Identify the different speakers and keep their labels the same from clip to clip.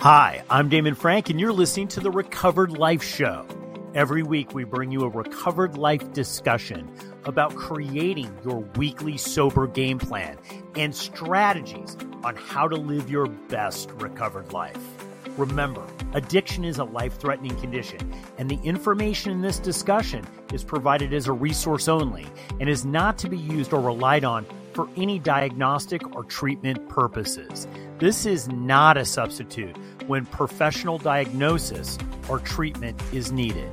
Speaker 1: Hi, I'm Damon Frank, and you're listening to the Recovered Life Show. Every week, we bring you a recovered life discussion about creating your weekly sober game plan and strategies on how to live your best recovered life. Remember, addiction is a life threatening condition, and the information in this discussion is provided as a resource only and is not to be used or relied on for any diagnostic or treatment purposes. This is not a substitute when professional diagnosis or treatment is needed.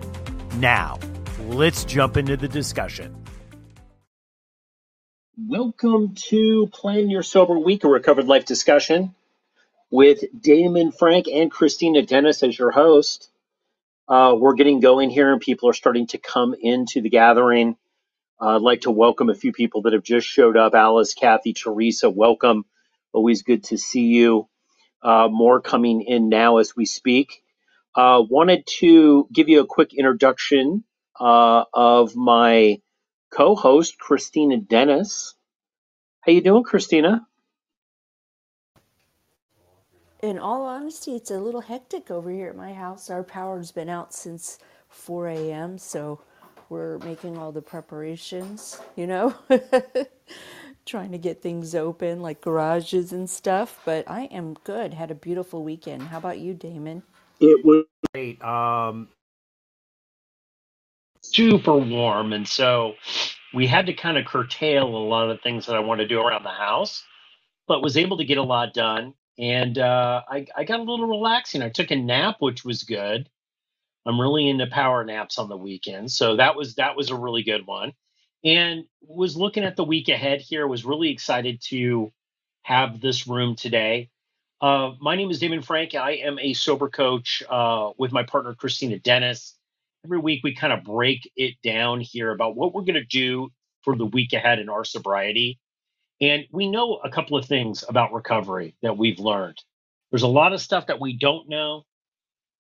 Speaker 1: Now, let's jump into the discussion. Welcome to Plan Your Sober Week, a recovered life discussion with Damon Frank and Kristina Dennis as your host. Uh, we're getting going here, and people are starting to come into the gathering. Uh, I'd like to welcome a few people that have just showed up. Alice, Kathy, Teresa, welcome. Always good to see you. Uh, more coming in now as we speak. Uh, wanted to give you a quick introduction uh, of my co-host, Kristina Dennis. How you doing, Kristina?
Speaker 2: In all honesty, it's a little hectic over here at my house. Our power's been out since 4 a.m., so we're making all the preparations, you know, trying to get things open like garages and stuff. But I am good. Had a beautiful weekend. How about you, Damon?
Speaker 1: It was great. Um, super warm, and so we had to kind of curtail a lot of the things that I want to do around the house, but was able to get a lot done. And uh, I, I got a little relaxing. I took a nap, which was good. I'm really into power naps on the weekends, so that was that was a really good one. And was looking at the week ahead here. Was really excited to have this room today. Uh, my name is Damon Frank. I am a sober coach uh, with my partner Kristina Dennis. Every week we kind of break it down here about what we're going to do for the week ahead in our sobriety. And we know a couple of things about recovery that we've learned. There's a lot of stuff that we don't know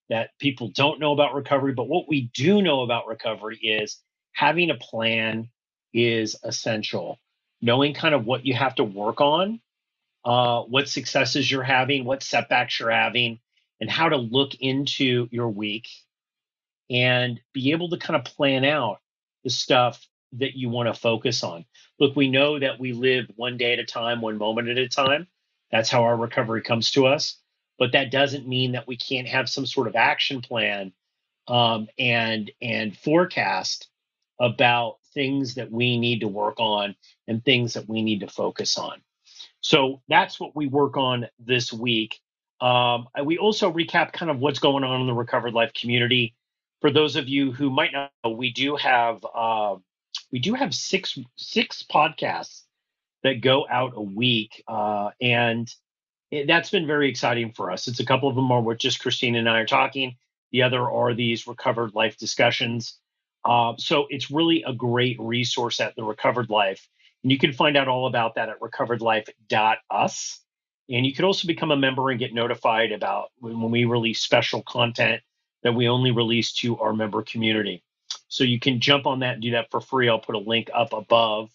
Speaker 1: that people don't know about recovery. But what we do know about recovery is having a plan is essential. Knowing kind of what you have to work on, uh, what successes you're having, what setbacks you're having, and how to look into your week and be able to kind of plan out the stuff that you want to focus on. Look, we know that we live one day at a time, one moment at a time. That's how our recovery comes to us but that doesn't mean that we can't have some sort of action plan um, and and forecast about things that we need to work on and things that we need to focus on. So that's what we work on this week. Um, we also recap kind of what's going on in the recovered life community. For those of you who might not know, we do have uh, we do have six six podcasts that go out a week, uh, and it, that's been very exciting for us. It's a couple of them are what just Christine and I are talking. The other are these recovered life discussions. Uh, so it's really a great resource at the Recovered Life. And you can find out all about that at recoveredlife.us. And you could also become a member and get notified about when we release special content that we only release to our member community. So you can jump on that and do that for free. I'll put a link up above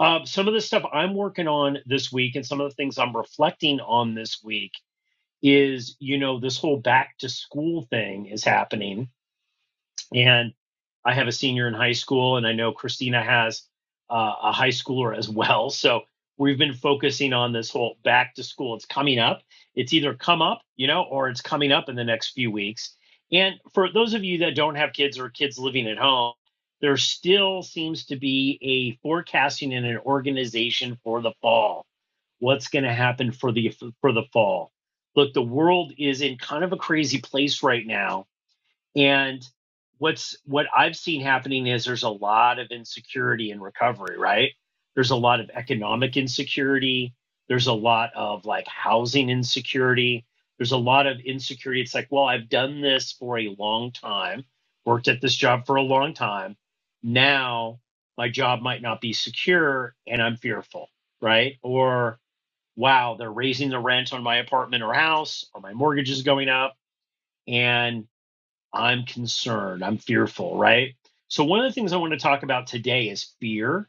Speaker 1: uh, some of the stuff I'm working on this week and some of the things I'm reflecting on this week is, you know, this whole back to school thing is happening. And I have a senior in high school, and I know Kristina has uh, a high schooler as well. So we've been focusing on this whole back to school. It's coming up. It's either come up, you know, or it's coming up in the next few weeks. And for those of you that don't have kids or kids living at home, there still seems to be a forecasting and an organization for the fall. What's going to happen for the for the fall? Look, the world is in kind of a crazy place right now, and what's what I've seen happening is there's a lot of insecurity in recovery. Right? There's a lot of economic insecurity. There's a lot of like housing insecurity. There's a lot of insecurity. It's like, well, I've done this for a long time, worked at this job for a long time now my job might not be secure and I'm fearful, right? Or, wow, they're raising the rent on my apartment or house, or my mortgage is going up, and I'm concerned, I'm fearful, right? So, one of the things I want to talk about today is fear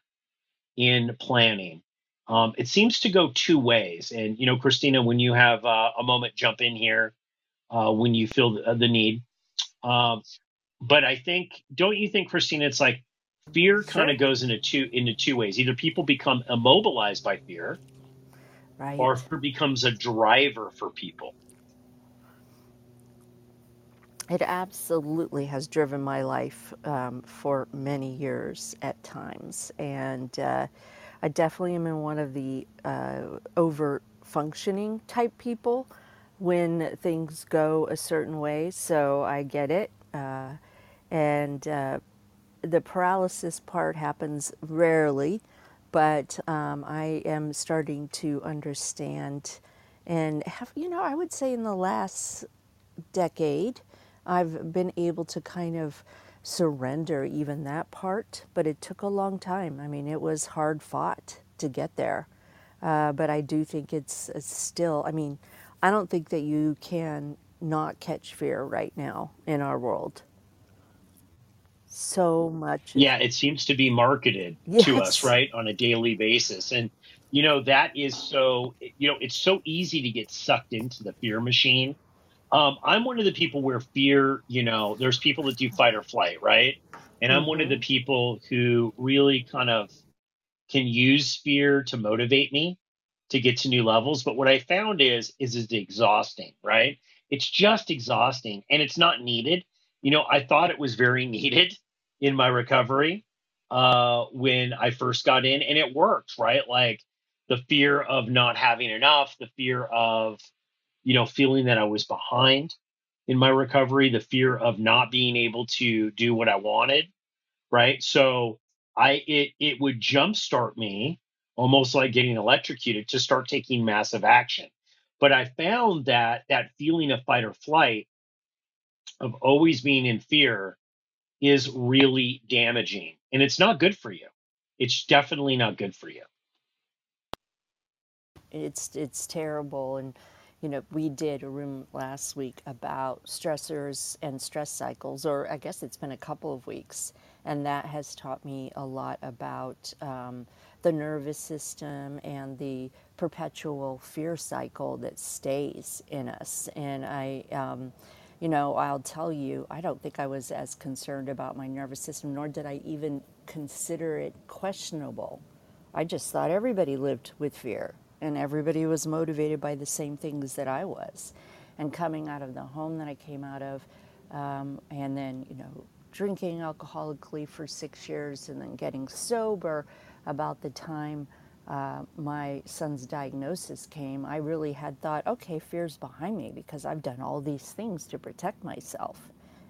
Speaker 1: in planning. Um, it seems to go two ways. And, you know, Kristina, when you have uh, a moment, jump in here. uh, when you feel the, the need. Um, but I think, don't you think, Kristina, It's like fear kind
Speaker 2: Sure.
Speaker 1: of goes into two into two ways. Either people become immobilized by fear,
Speaker 2: right.
Speaker 1: or fear becomes a driver for people.
Speaker 2: It absolutely has driven my life um, for many years at times. And uh, I definitely am in one of the uh, over functioning type people when things go a certain way. So I get it. Uh, and uh, the paralysis part happens rarely, but um, I am starting to understand and have, you know, I would say in the last decade, I've been able to kind of surrender even that part, but it took a long time. I mean, it was hard fought to get there. Uh, but I do think it's, it's still, I mean, I don't think that you can not catch fear right now in our world. So much
Speaker 1: Yeah, it seems to be marketed to us, right, on a daily basis. And, you know, that is so, you know, it's so easy to get sucked into the fear machine. Um, I'm one of the people where fear, you know, there's people that do fight or flight, right? And I'm one of the
Speaker 2: hmm
Speaker 1: people who really kind of can use fear to motivate me to get to new levels. But what I found is, is it's exhausting, right? It's just exhausting and it's not needed. You know, I thought it was very needed in my recovery uh, when I first got in, and it worked, right? Like the fear of not having enough, the fear of, you know, feeling that I was behind in my recovery, the fear of not being able to do what I wanted right? So I it it would jumpstart me almost like getting electrocuted to start taking massive action. But I found that that feeling of fight or flight of always being in fear is really damaging and it's not good for you. It's definitely not good for you.
Speaker 2: it's it's terrible and you know we did a room last week about stressors and stress cycles or i guess it's been a couple of weeks and that has taught me a lot about um, the nervous system and the perpetual fear cycle that stays in us. And i um, you know i'll tell you i don't think i was as concerned about my nervous system nor did i even consider it questionable. I just thought everybody lived with fear and everybody was motivated by the same things that I was. And coming out of the home that I came out of, um, and then, you know, drinking alcoholically for six years and then getting sober about the time uh, my son's diagnosis came, I really had thought, okay, fear's behind me because I've done all these things to protect myself.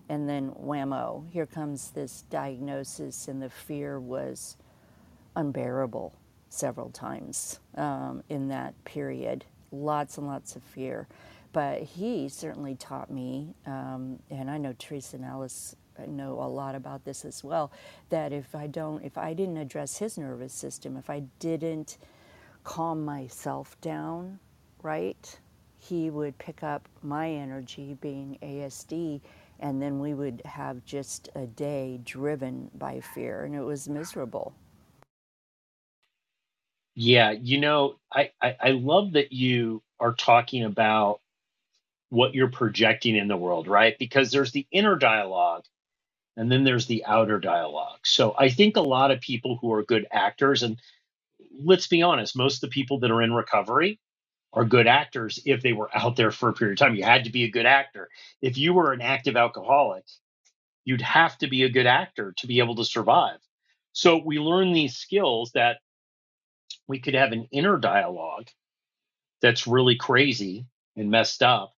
Speaker 2: And then whammo, here comes this diagnosis, and the fear was unbearable several times um, in that period. Lots and lots of fear. But he certainly taught me, um, and I know Teresa and Alice know a lot about this as well, that if I don't, if I didn't address his nervous system, if I didn't calm myself down, right, he would pick up my energy being ASD, and then we would have just a day driven by fear, and it was miserable.
Speaker 1: Yeah, you know, I, I, I love that you are talking about what you're projecting in the world, right? Because there's the inner dialogue and then there's the outer dialogue. So I think a lot of people who are good actors, and let's be honest, most of the people that are in recovery are good actors if they were out there for a period of time. You had to be a good actor. If you were an active alcoholic, you'd have to be a good actor to be able to survive. So we learn these skills that we could have an inner dialogue that's really crazy and messed up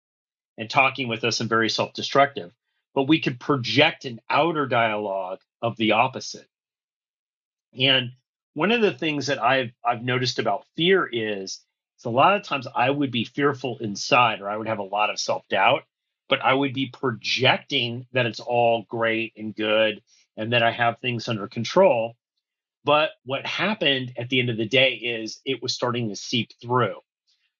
Speaker 1: and talking with us and very self destructive, but we could project an outer dialogue of the opposite. And one of the things that I've I've noticed about fear is it's a lot of times I would be fearful inside or I would have a lot of self-doubt, but I would be projecting that it's all great and good and that I have things under control. But what happened at the end of the day is it was starting to seep through.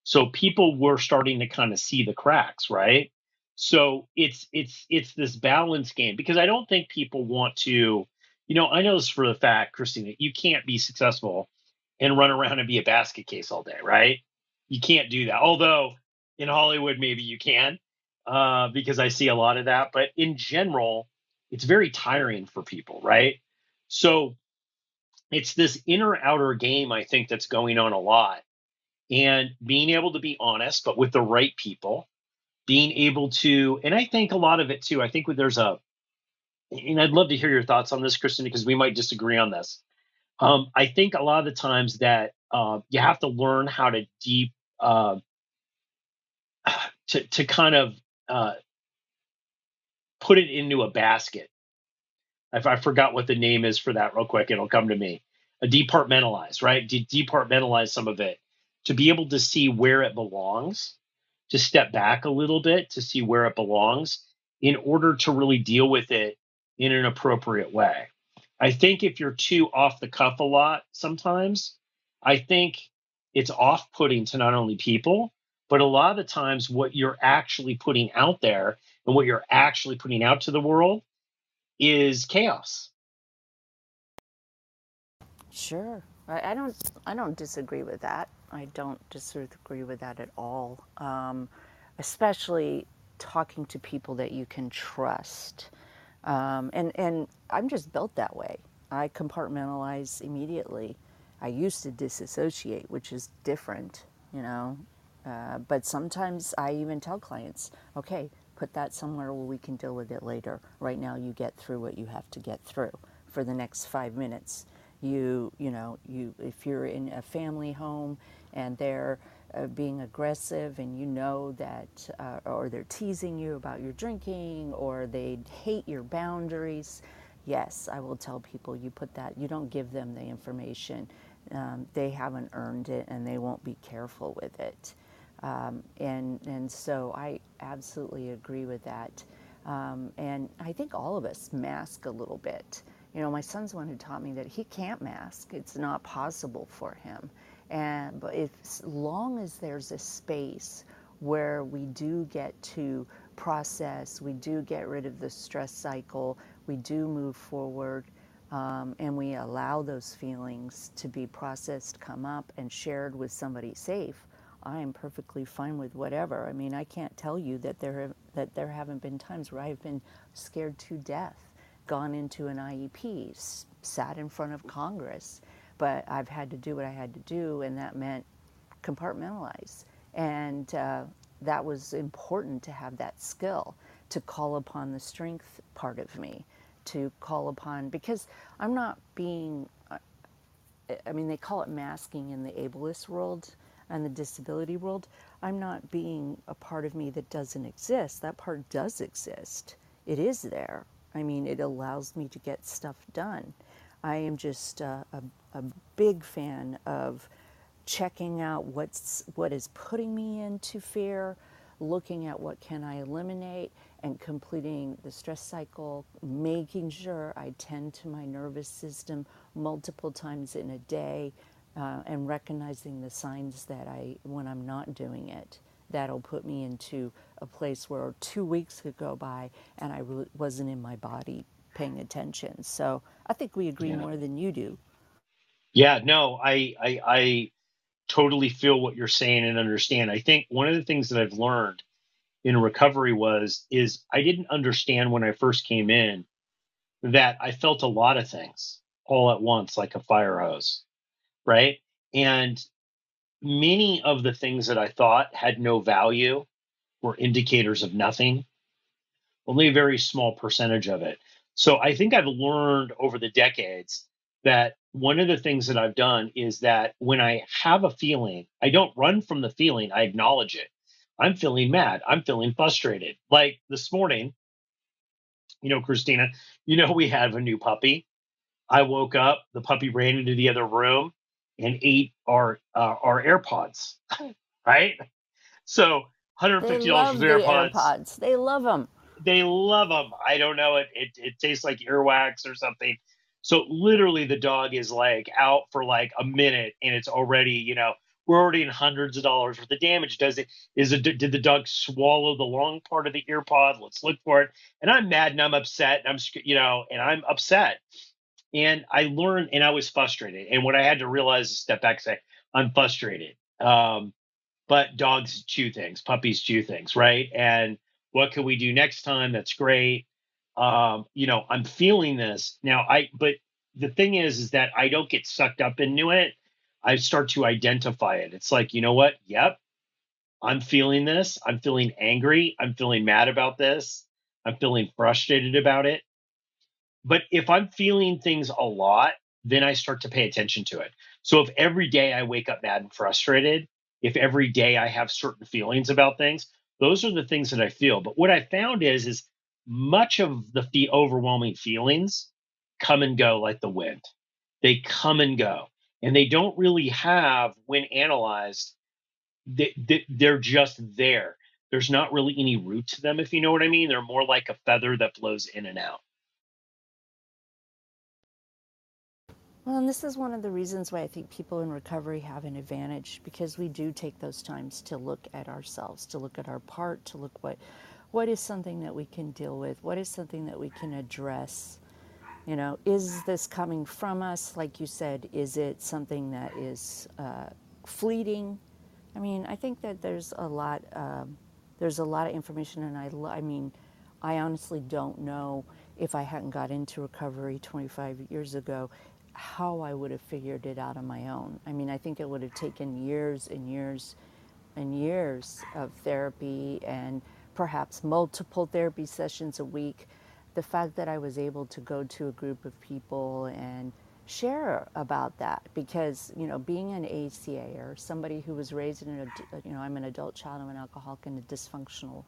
Speaker 1: So people were starting to kind of see the cracks, right? So it's it's it's this balance game because I don't think people want to, you know, I know this for the fact, Kristina, you can't be successful and run around and be a basket case all day, right? You can't do that. Although in Hollywood maybe you can. uh, because I see a lot of that. But in general, it's very tiring for people, right? So it's this inner outer game, I think, that's going on a lot. And being able to be honest, but with the right people, being able to, and I think a lot of it too, I think there's a, and I'd love to hear your thoughts on this, Kristen, because we might disagree on this. Um, I think a lot of the times that uh, you have to learn how to deep, uh, to, to kind of uh, put it into a basket. If I forgot what the name is for that real quick, it'll come to me. A departmentalize, right? De- departmentalize some of it to be able to see where it belongs, to step back a little bit to see where it belongs in order to really deal with it in an appropriate way. I think if you're too off the cuff a lot sometimes, I think it's off putting to not only people, but a lot of the times, what you're actually putting out there and what you're actually putting out to the world is chaos.
Speaker 2: Sure. I, I don't. I don't disagree with that. I don't disagree with that at all. Um, especially talking to people that you can trust. Um, and and I'm just built that way. I compartmentalize immediately. I used to disassociate, which is different, you know. Uh, but sometimes I even tell clients, okay, put that somewhere where we can deal with it later. Right now, you get through what you have to get through for the next five minutes. You, you know, you if you're in a family home and they're uh, being aggressive and you know that, uh, or they're teasing you about your drinking or they hate your boundaries, yes, I will tell people you put that, you don't give them the information. Um, they haven't earned it and they won't be careful with it. Um, and, and so I absolutely agree with that. Um, and I think all of us mask a little bit. You know, my son's one who taught me that he can't mask. It's not possible for him. And but if, as long as there's a space where we do get to process, we do get rid of the stress cycle, we do move forward, um, and we allow those feelings to be processed, come up, and shared with somebody safe, I am perfectly fine with whatever. I mean, I can't tell you that there have, that there haven't been times where I've been scared to death, gone into an IEP, sat in front of Congress, but I've had to do what I had to do, and that meant compartmentalize. And uh, that was important to have that skill to call upon the strength part of me, to call upon, because I'm not being, uh, I mean, they call it masking in the ableist world and the disability world, I'm not being a part of me that doesn't exist. That part does exist. It is there. I mean, it allows me to get stuff done. I am just a, a, a big fan of checking out what's what is putting me into fear, looking at what can I eliminate, and completing the stress cycle, making sure I tend to my nervous system multiple times in a day, uh, and recognizing the signs that I, when I'm not doing it, that'll put me into a place where two weeks could go by and I really wasn't in my body paying attention. So I think we agree
Speaker 1: Yeah.
Speaker 2: more than you do.
Speaker 1: Yeah, no, I, I I totally feel what you're saying and understand. I think one of the things that I've learned in recovery was is I didn't understand when I first came in that I felt a lot of things all at once like a fire hose, right? And many of the things that I thought had no value were indicators of nothing, only a very small percentage of it. So I think I've learned over the decades that one of the things that I've done is that when I have a feeling, I don't run from the feeling, I acknowledge it. I'm feeling mad. I'm feeling frustrated. Like this morning, you know, Kristina, you know, we have a new puppy. I woke up, the puppy ran into the other room and ate our uh, our AirPods, right? So $150 for AirPods.
Speaker 2: AirPods. They love them.
Speaker 1: They love them. I don't know. It, it it tastes like earwax or something. So literally, the dog is like out for like a minute, and it's already you know we're already in hundreds of dollars worth of damage. Does it? Is it? Did the dog swallow the long part of the ear pod? Let's look for it. And I'm mad and I'm upset and I'm you know and I'm upset. And I learned and I was frustrated. And what I had to realize is step back say I'm frustrated. Um, but dogs chew things, puppies chew things, right? And What can we do next time? That's great. Um, you know, I'm feeling this now. I but the thing is, is that I don't get sucked up into it. I start to identify it. It's like, you know what? Yep, I'm feeling this. I'm feeling angry. I'm feeling mad about this. I'm feeling frustrated about it but if I'm feeling things a lot, then I start to pay attention to it. So if every day I wake up mad and frustrated, if every day I have certain feelings about things, those are the things that I feel. But what I found is is much of the fe- overwhelming feelings come and go like the wind. They come and go, and they don't really have, when analyzed, they, they're just there. There's not really any root to them, if you know what I mean. They're more like a feather that blows in and out.
Speaker 2: Well, and this is one of the reasons why I think people in recovery have an advantage because we do take those times to look at ourselves, to look at our part, to look what what is something that we can deal with, what is something that we can address. You know, is this coming from us? Like you said, is it something that is uh, fleeting? I mean, I think that there's a lot. Um, there's a lot of information, and I, I mean, I honestly don't know if I hadn't got into recovery 25 years ago how I would have figured it out on my own. I mean, I think it would have taken years and years and years of therapy and perhaps multiple therapy sessions a week. The fact that I was able to go to a group of people and share about that because you know being an ACA or somebody who was raised in a you know I'm an adult child of an alcoholic in a dysfunctional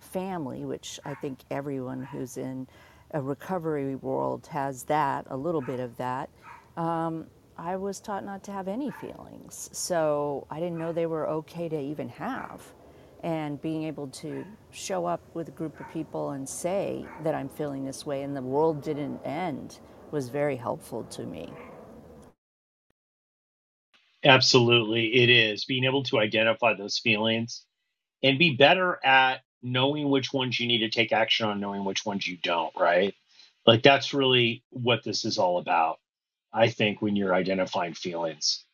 Speaker 2: family which I think everyone who's in a recovery world has that a little bit of that um, I was taught not to have any feelings. So I didn't know they were okay to even have. And being able to show up with a group of people and say that I'm feeling this way and the world didn't end was very helpful to me.
Speaker 1: Absolutely, it is. Being able to identify those feelings and be better at knowing which ones you need to take action on, knowing which ones you don't, right? Like that's really what this is all about. I think, when you're identifying feelings.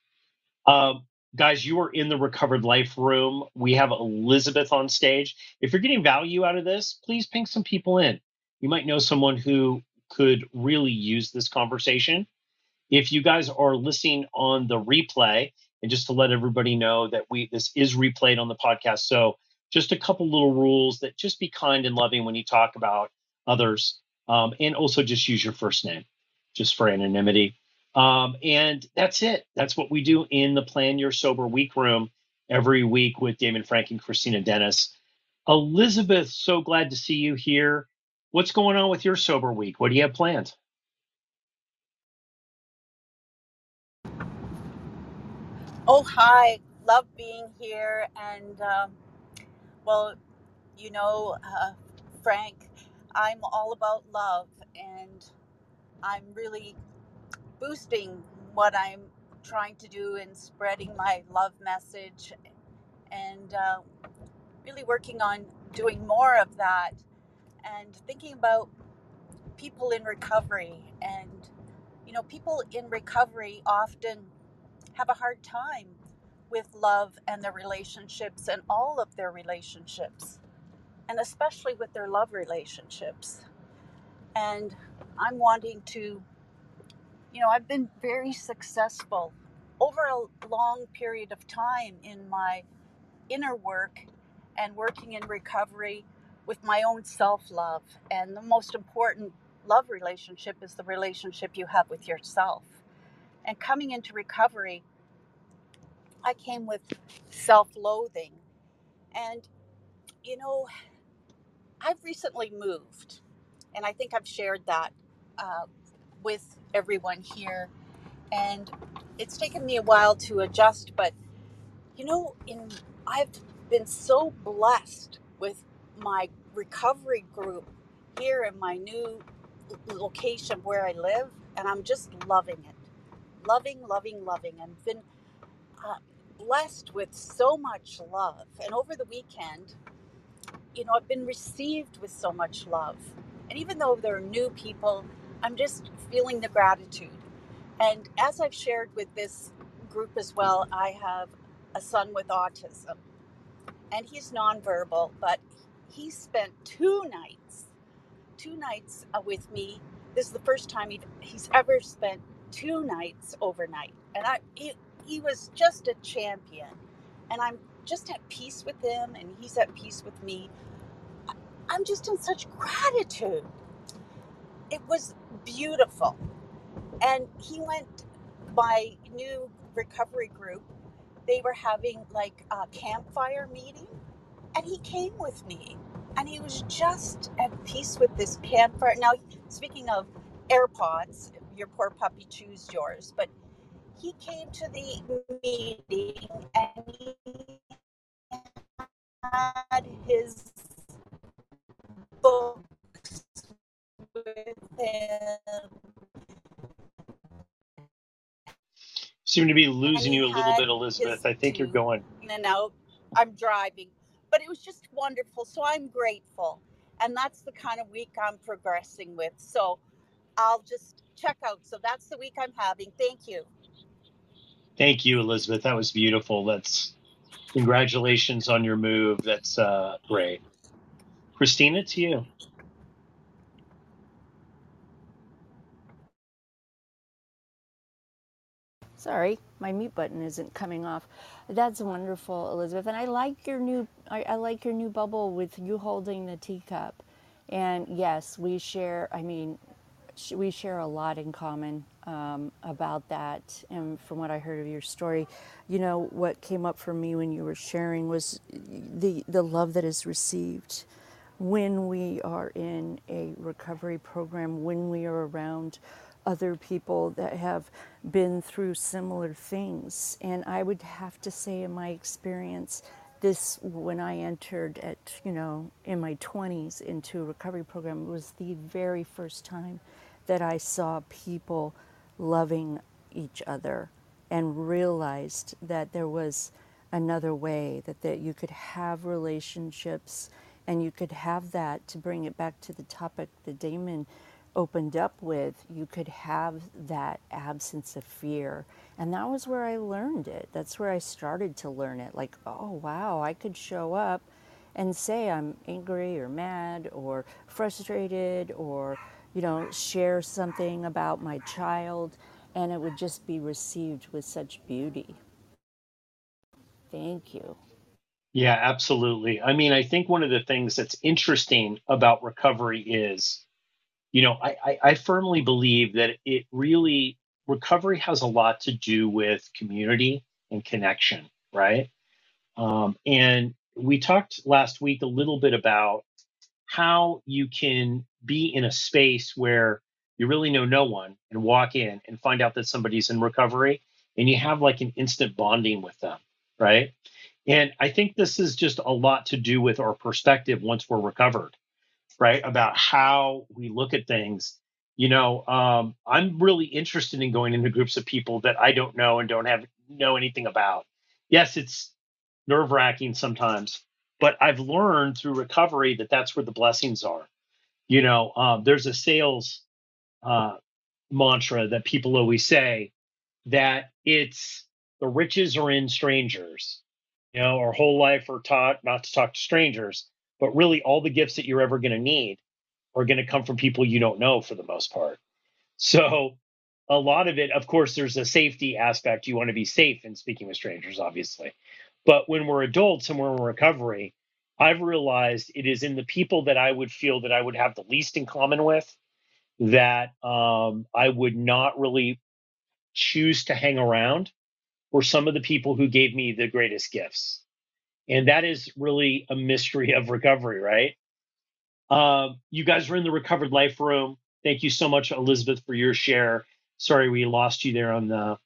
Speaker 1: Um, guys, you are in the recovered life room. We have Elizabeth on stage. If you're getting value out of this, please ping some people in. You might know someone who could really use this conversation. If you guys are listening on the replay, and just to let everybody know that we this is replayed on the podcast, so just a couple little rules that just be kind and loving when you talk about others, um, and also just use your first name, just for anonymity. Um, and that's it. That's what we do in the Plan Your Sober Week room every week with Damon Frank and Kristina Dennis. Elizabeth, so glad to see you here. What's going on with your sober week? What do you have planned?
Speaker 3: Oh, hi. Love being here. And, um, well, you know, uh, Frank, I'm all about love. And I'm really boosting what I'm trying to do and spreading my love message and uh, really working on doing more of that and thinking about people in recovery and you know people in recovery often have a hard time with love and their relationships and all of their relationships and especially with their love relationships and i'm wanting to you know, I've been very successful over a long period of time in my inner work and working in recovery with my own self love. And the most important love relationship is the relationship you have with yourself. And coming into recovery, I came with self loathing. And, you know, I've recently moved, and I think I've shared that uh, with everyone here and it's taken me a while to adjust but you know in i've been so blessed with my recovery group here in my new location where i live and i'm just loving it loving loving loving and been uh, blessed with so much love. And over the weekend you know i've been received with so much love. And even though there are new people i'm just feeling the gratitude. And as I've shared with this group as well, I have a son with autism, and he's nonverbal, but he spent two nights, two nights uh, with me. This is the first time he he's ever spent two nights overnight, and I he, he was just a champion, and I'm just at peace with him, and he's at peace with me. I'm just in such gratitude. It was beautiful, and he went. My new recovery group, they were having like a campfire meeting and he came with me and he was just at peace with this campfire now speaking of airpods your poor puppy choose yours but he came to the meeting and he had his books with him
Speaker 1: Seem to be losing you a little bit, Elizabeth. I think you're going.
Speaker 3: in and out. I'm driving, but it was just wonderful. So I'm grateful. And that's the kind of week I'm progressing with. So I'll just check out. So that's the week I'm having. Thank you.
Speaker 1: Thank you, Elizabeth. That was beautiful. That's congratulations on your move. That's uh, great. Kristina, to you.
Speaker 2: Sorry, my mute button isn't coming off. That's wonderful, Elizabeth. And I like your new I, I like your new bubble with you holding the teacup. And yes, we share. I mean, sh- we share a lot in common um, about that. And from what I heard of your story, you know what came up for me when you were sharing was the the love that is received when we are in a recovery program, when we are around other people that have been through similar things. And I would have to say, in my experience, this, when I entered at, you know, in my 20s into a recovery program, was the very first time that I saw people loving each other and realized that there was another way, that, that you could have relationships and you could have that to bring it back to the topic that Damon opened up with. You could have that absence of fear. And that was where I learned it. That's where I started to learn it. Like, oh, wow, I could show up and say I'm angry or mad or frustrated or, you know, share something about my child and it would just be received with such beauty. Thank you.
Speaker 1: Yeah, absolutely. I mean, I think one of the things that's interesting about recovery is, you know, I, I, I firmly believe that it really, recovery has a lot to do with community and connection, right? Um, and we talked last week a little bit about how you can be in a space where you really know no one and walk in and find out that somebody's in recovery and you have like an instant bonding with them, right? And I think this is just a lot to do with our perspective once we're recovered, right? About how we look at things. You know, um, I'm really interested in going into groups of people that I don't know and don't have know anything about. Yes, it's nerve wracking sometimes, but I've learned through recovery that that's where the blessings are. You know, um, there's a sales uh, mantra that people always say that it's the riches are in strangers. You know, our whole life we're taught not to talk to strangers, but really all the gifts that you're ever going to need are going to come from people you don't know for the most part. So a lot of it, of course, there's a safety aspect. You want to be safe in speaking with strangers, obviously. But when we're adults and we're in recovery, I've realized it is in the people that I would feel that I would have the least in common with that um, I would not really choose to hang around were some of the people who gave me the greatest gifts. And that is really a mystery of recovery, right? Um, you guys were in the recovered life room. Thank you so much, Elizabeth, for your share. Sorry we lost you there on the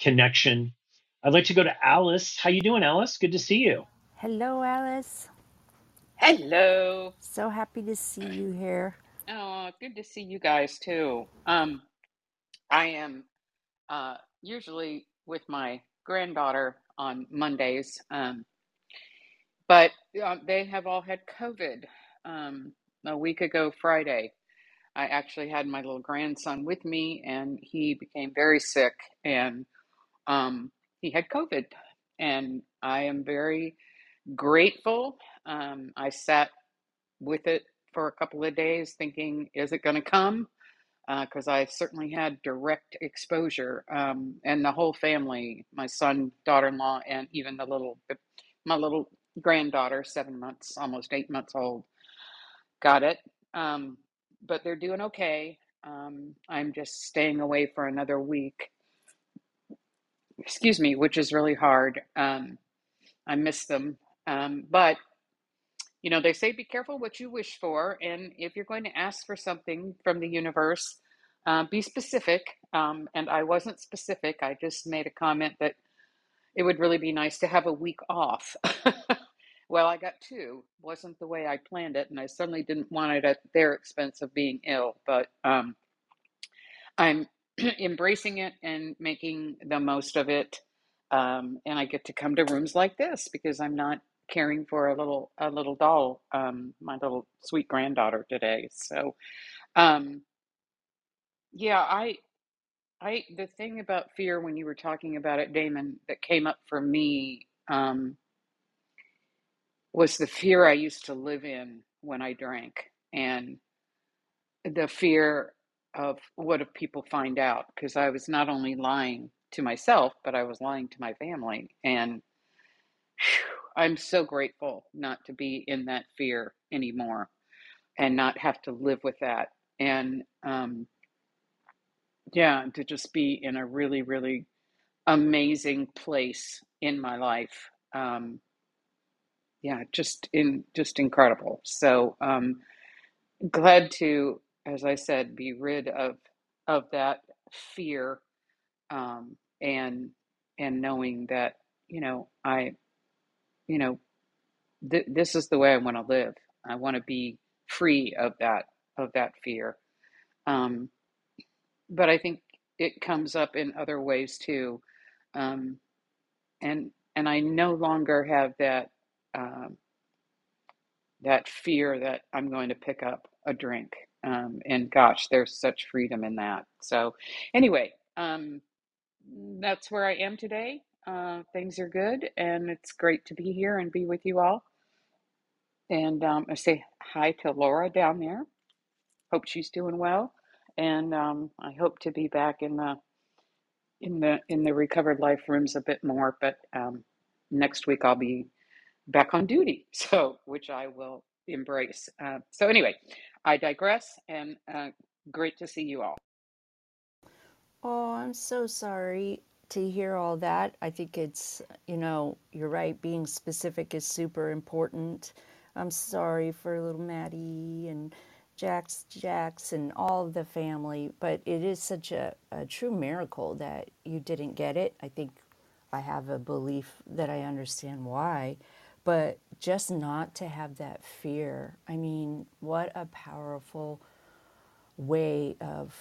Speaker 1: connection. I'd like to go to Alice. How you doing, Alice? Good to see you.
Speaker 2: Hello, Alice.
Speaker 4: Hello.
Speaker 2: So happy to see you here.
Speaker 4: Oh, good to see you guys too. Um, I am uh, usually with my granddaughter on Mondays, um, but uh, they have all had COVID. Um, a week ago Friday, I actually had my little grandson with me, and he became very sick, and um, he had COVID. And I am very grateful. Um, I sat with it for a couple of days, thinking, is it going to come? Because uh, I certainly had direct exposure, um, and the whole family, my son, daughter-in-law, and even the little, my little granddaughter, seven months, almost eight months old, got it. Um, but they're doing okay. Um, I'm just staying away for another week. Excuse me, which is really hard. Um, I miss them. Um, but, you know, they say be careful what you wish for. And if you're going to ask for something from the universe, uh, be specific. Um, and I wasn't specific. I just made a comment that it would really be nice to have a week off. well, I got two. Wasn't the way I planned it. And I certainly didn't want it at their expense of being ill. But um, I'm embracing it and making the most of it. Um, and I get to come to rooms like this because I'm not caring for a little a little doll, um, my little sweet granddaughter today. So, um, yeah, I I the thing about fear when you were talking about it, Damon, that came up for me um, was the fear I used to live in when I drank, and the fear of what if people find out because I was not only lying to myself, but I was lying to my family. And whew, I'm so grateful not to be in that fear anymore and not have to live with that. And um, yeah, to just be in a really, really amazing place in my life. Um, yeah, just in just incredible. So um, glad to, as I said, be rid of of that fear um, and and knowing that you know I you know th- this is the way I want to live. I want to be free of that of that fear. Um, but I think it comes up in other ways too, um, and and I no longer have that um, that fear that I'm going to pick up a drink. Um, and gosh, there's such freedom in that. So anyway, um, that's where I am today. Uh, things are good, and it's great to be here and be with you all. And um, I say hi to Laura down there. Hope she's doing well, and um, I hope to be back in the in the in the recovered life rooms a bit more. But um, next week I'll be back on duty, so which I will embrace. Uh, so anyway, I digress, and uh, great to see you all.
Speaker 2: Oh, I'm so sorry to hear all that. I think it's, you know, you're right, being specific is super important. I'm sorry for little Maddie and Jax, Jax, and all the family, but it is such a, a true miracle that you didn't get it. I think I have a belief that I understand why, but just not to have that fear. I mean, what a powerful way of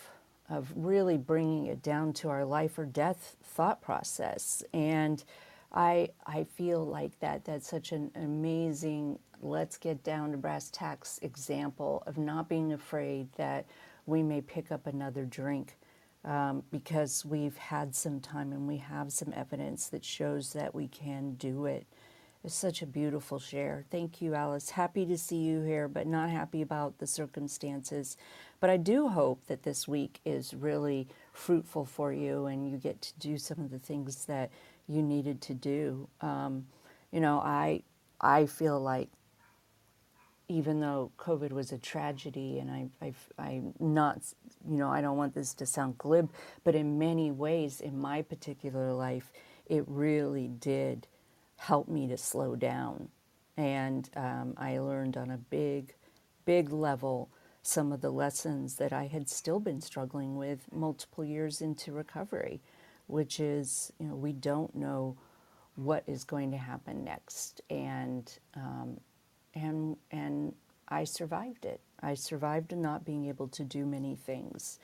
Speaker 2: of really bringing it down to our life or death thought process. And I, I feel like that that's such an amazing, let's get down to brass tacks example of not being afraid that we may pick up another drink um, because we've had some time and we have some evidence that shows that we can do it. It's such a beautiful share. Thank you, Alice. Happy to see you here, but not happy about the circumstances. But I do hope that this week is really fruitful for you and you get to do some of the things that you needed to do. Um, you know, I I feel like even though COVID was a tragedy, and I, I, I'm not, you know, I don't want this to sound glib, but in many ways, in my particular life, it really did helped me to slow down. And um, I learned on a big, big level some of the lessons that I had still been struggling with multiple years into recovery, which is, you know, we don't know what is going to happen next. And, um, and, and I survived it. I survived not being able to do many things.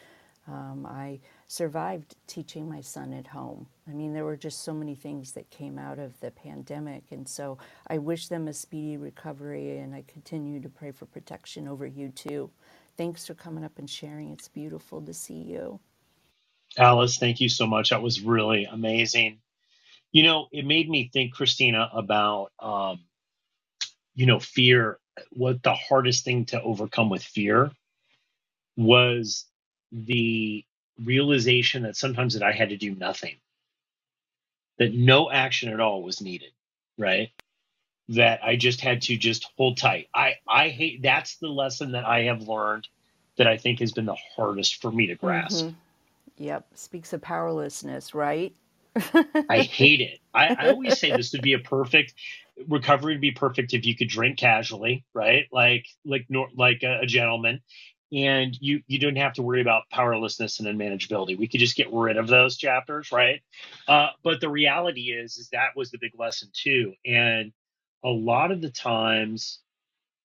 Speaker 2: Um, I survived teaching my son at home. I mean, there were just so many things that came out of the pandemic. And so I wish them a speedy recovery and I continue to pray for protection over you too. Thanks for coming up and sharing. It's beautiful to see you.
Speaker 1: Alice, thank you so much. That was really amazing. You know, it made me think, Kristina, about, um, you know, fear what the hardest thing to overcome with fear was the realization that sometimes that I had to do nothing, that no action at all was needed, right? That I just had to just hold tight. I I hate that's the lesson that I have learned that I think has been the hardest for me to grasp.
Speaker 2: hmm Yep. Speaks of powerlessness, right?
Speaker 1: I hate it. I, I always say this would be a perfect recovery would be perfect if you could drink casually, right? Like like nor, like a, a gentleman, and you you don't have to worry about powerlessness and unmanageability. We could just get rid of those chapters, right? Uh, but the reality is, is that was the big lesson too, and a lot of the times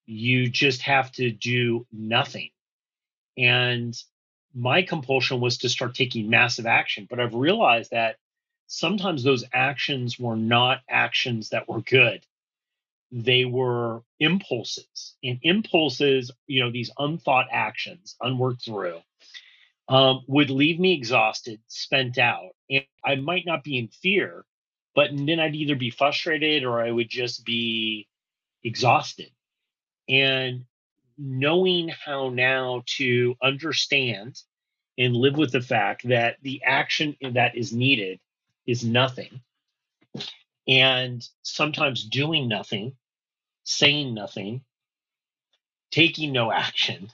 Speaker 1: you just have to do nothing. And my compulsion was to start taking massive action, but I've realized that sometimes those actions were not actions that were good. They were impulses, and impulses, you know, these unthought actions, unworked through, um, would leave me exhausted, spent out. And I might not be in fear, but then I'd either be frustrated or I would just be exhausted. And knowing how now to understand and live with the fact that the action that is needed is nothing. And sometimes doing nothing, saying nothing, taking no action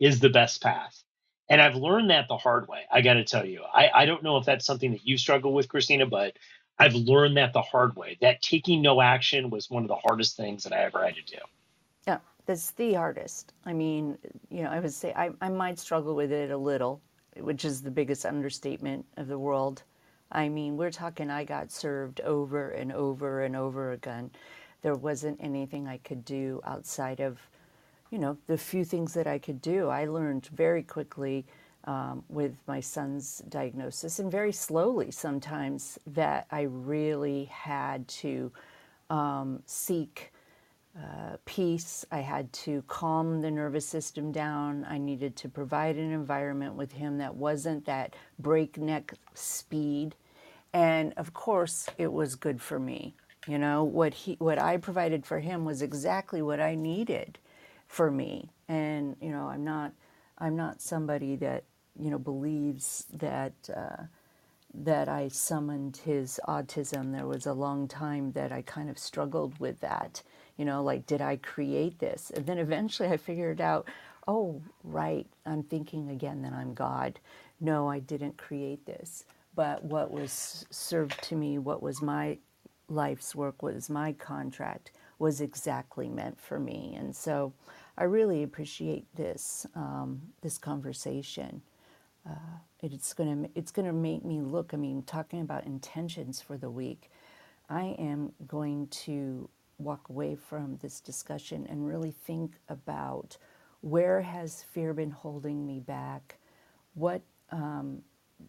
Speaker 1: is the best path. And I've learned that the hard way. I got to tell you, I, I don't know if that's something that you struggle with, Kristina, but I've learned that the hard way. That taking no action was one of the hardest things that I ever had to do.
Speaker 2: Yeah, that's the hardest. I mean, you know, I would say I, I might struggle with it a little, which is the biggest understatement of the world. I mean, we're talking, I got served over and over and over again. There wasn't anything I could do outside of, you know, the few things that I could do. I learned very quickly um, with my son's diagnosis and very slowly sometimes that I really had to um, seek uh, peace. I had to calm the nervous system down. I needed to provide an environment with him that wasn't that breakneck speed. And of course, it was good for me. You know, what he what I provided for him was exactly what I needed for me. And you know, I'm not I'm not somebody that you know believes that uh, that I summoned his autism. There was a long time that I kind of struggled with that. You know, like, did I create this? And then eventually I figured out, oh, right, I'm thinking again that I'm God. No, I didn't create this. But what was served to me, what was my life's work, was my contract, was exactly meant for me. And so I really appreciate this, um, this conversation it's gonna it's gonna make me look. I mean, talking about intentions for the week, I am going to walk away from this discussion and really think about where has fear been holding me back, what um,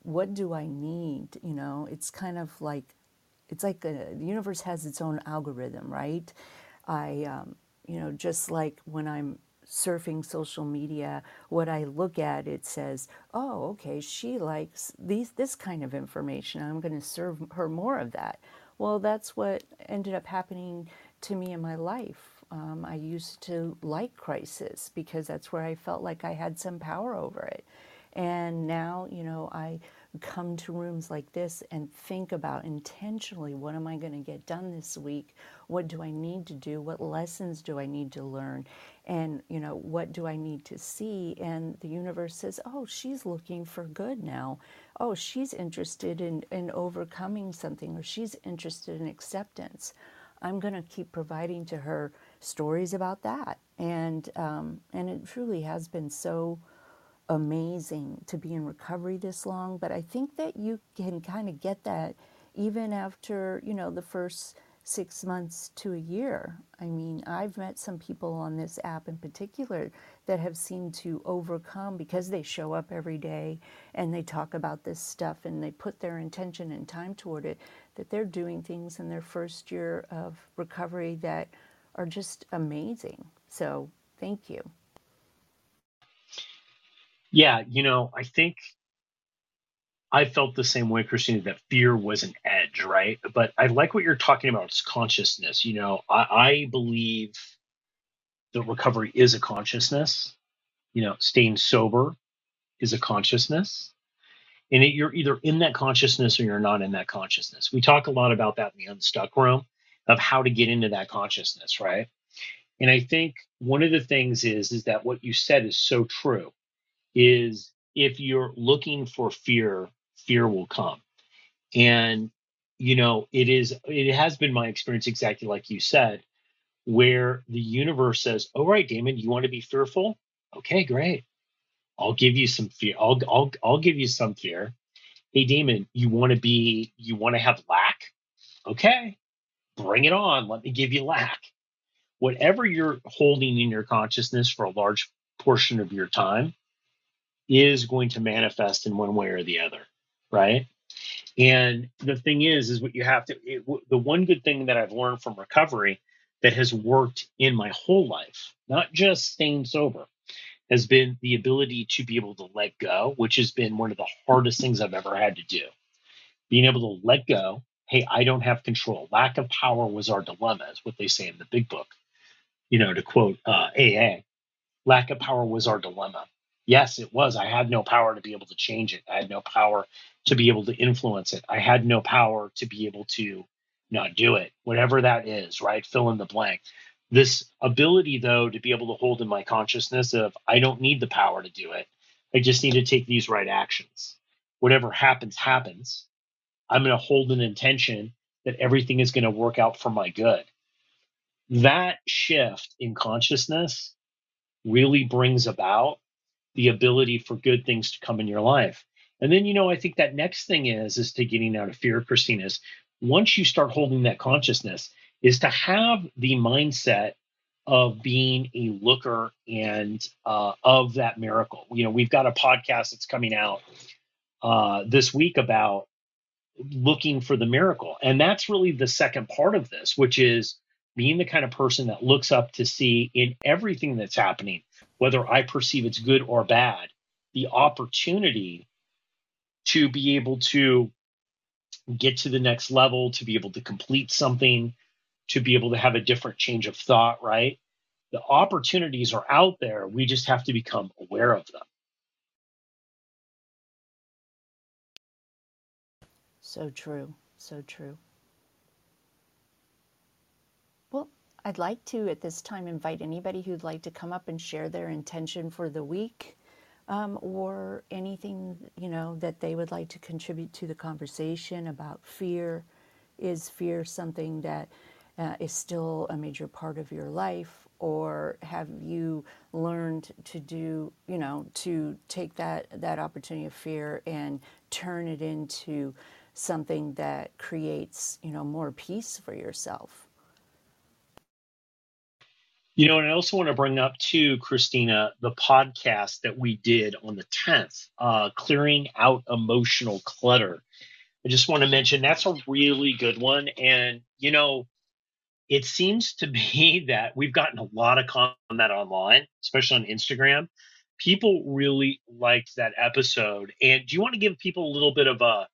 Speaker 2: what do I need? You know, it's kind of like it's like a, the universe has its own algorithm, right? I, um, you know, just like when I'm surfing social media, what I look at, it says, oh, okay, she likes these, this kind of information. I'm going to serve her more of that. Well, that's what ended up happening to me in my life. Um, I used to like crisis because that's where I felt like I had some power over it. And now, you know, I come to rooms like this and think about intentionally what am I going to get done this week? What do I need to do? What lessons do I need to learn? And, you know, what do I need to see? And the universe says, oh, she's looking for good now. Oh, she's interested in, in overcoming something or she's interested in acceptance. I'm going to keep providing to her stories about that. And, um, and it truly has been so amazing to be in recovery this long, but I think that you can kind of get that even after, you know, the first six months to a year. I mean, I've met some people on this app in particular that have seemed to overcome because they show up every day and they talk about this stuff and they put their intention and time toward it, that they're doing things in their first year of recovery that are just amazing. So, thank you.
Speaker 1: Yeah, you know, I think I felt the same way, Kristina, that fear was an edge, right? But I like what you're talking about, it's consciousness. You know, I, I believe that recovery is a consciousness. You know, staying sober is a consciousness. And it, you're either in that consciousness or you're not in that consciousness. We talk a lot about that in the unstuck room of how to get into that consciousness, right? And I think one of the things is is that what you said is so true is if you're looking for fear, fear will come. And you know, it is it has been my experience exactly like you said, where the universe says, "All right, Damon, you want to be fearful? Okay, great. I'll give you some fear. I'll I'll I'll give you some fear. Hey, Damon, you want to be you want to have lack? Okay, bring it on. Let me give you lack. Whatever you're holding in your consciousness for a large portion of your time is going to manifest in one way or the other, right? And the thing is, is what you have to. It, the one good thing that I've learned from recovery that has worked in my whole life, not just staying sober, has been the ability to be able to let go, which has been one of the hardest things I've ever had to do. Being able to let go. Hey, I don't have control. Lack of power was our dilemma, is what they say in the big book. You know, to quote uh, AA, lack of power was our dilemma. Yes, it was. I had no power to be able to change it. I had no power to be able to influence it. I had no power to be able to not do it, whatever that is, right? Fill in the blank. This ability, though, to be able to hold in my consciousness of I don't need the power to do it. I just need to take these right actions. Whatever happens, happens. I'm going to hold an intention that everything is going to work out for my good. That shift in consciousness really brings about the ability for good things to come in your life. And then, you know, I think that next thing is, is to getting out of fear, Kristina, is once you start holding that consciousness, is to have the mindset of being a looker and uh, of that miracle. You know, we've got a podcast that's coming out uh, this week about looking for the miracle. And that's really the second part of this, which is being the kind of person that looks up to see in everything that's happening, whether I perceive it's good or bad, the opportunity to be able to get to the next level, to be able to complete something, to be able to have a different change of thought, right? The opportunities are out there. We just have to become aware of them.
Speaker 2: So true. So true. Well, I'd like to at this time invite anybody who'd like to come up and share their intention for the week um, or anything, you know, that they would like to contribute to the conversation about fear. Is fear something that uh, is still a major part of your life? Or have you learned to do, you know, to take that, that opportunity of fear and turn it into something that creates, you know, more peace for yourself?
Speaker 1: You know, and I also want to bring up too, Kristina, the podcast that we did on the 10th, uh, Clearing Out Emotional Clutter. I just want to mention that's a really good one. And, you know, it seems to be that we've gotten a lot of comment online, especially on Instagram. People really liked that episode. And do you want to give people a little bit of a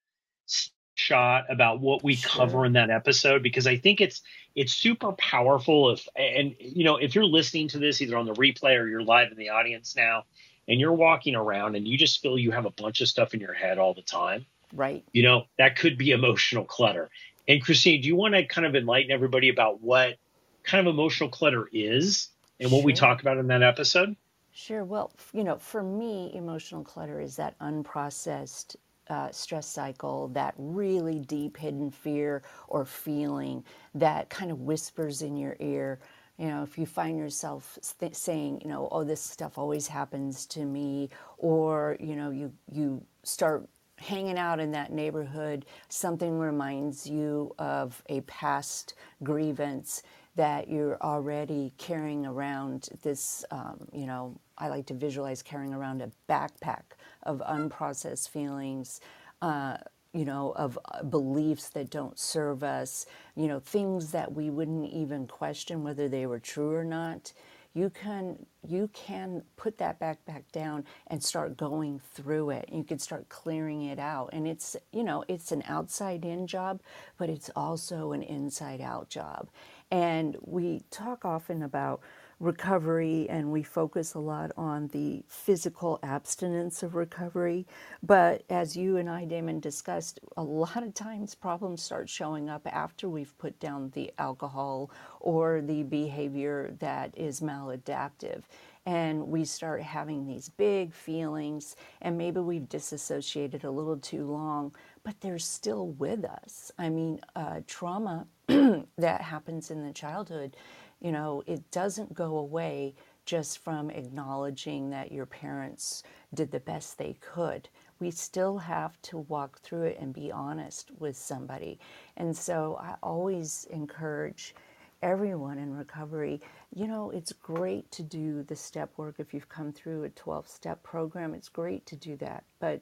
Speaker 1: shot about what we
Speaker 2: Sure.
Speaker 1: cover in that episode? Because I think it's it's super powerful if and you know if you're listening to this either on the replay or you're live in the audience now and you're walking around and you just feel you have a bunch of stuff in your head all the time
Speaker 2: Right.
Speaker 1: you know that could be emotional clutter and christine do you want to kind of enlighten everybody about what kind of emotional clutter is and what we talk about in that episode
Speaker 2: Sure. Well, you know, for me, emotional clutter is that unprocessed uh, stress cycle, that really deep hidden fear or feeling that kind of whispers in your ear. You know, if you find yourself th- saying, you know, oh, this stuff always happens to me, or you know, you you start hanging out in that neighborhood, something reminds you of a past grievance that you're already carrying around this, um, you know, I like to visualize carrying around a backpack of unprocessed feelings, uh, you know, of uh, beliefs that don't serve us, you know, things that we wouldn't even question whether they were true or not you can you can put that backpack down and start going through it. You can start clearing it out. And it's you know it's an outside in job but it's also an inside out job. And we talk often about recovery and we focus a lot on the physical abstinence of recovery. But as you and I, Damon, discussed, a lot of times problems start showing up after we've put down the alcohol or the behavior that is maladaptive. And we start having these big feelings, and maybe we've disassociated a little too long, but they're still with us. I mean, uh, trauma that happens in the childhood you know, it doesn't go away just from acknowledging that your parents did the best they could. We still have to walk through it and be honest with somebody. And so I always encourage everyone in recovery, you know, it's great to do the step work. If you've come through a 12 step program, it's great to do that. But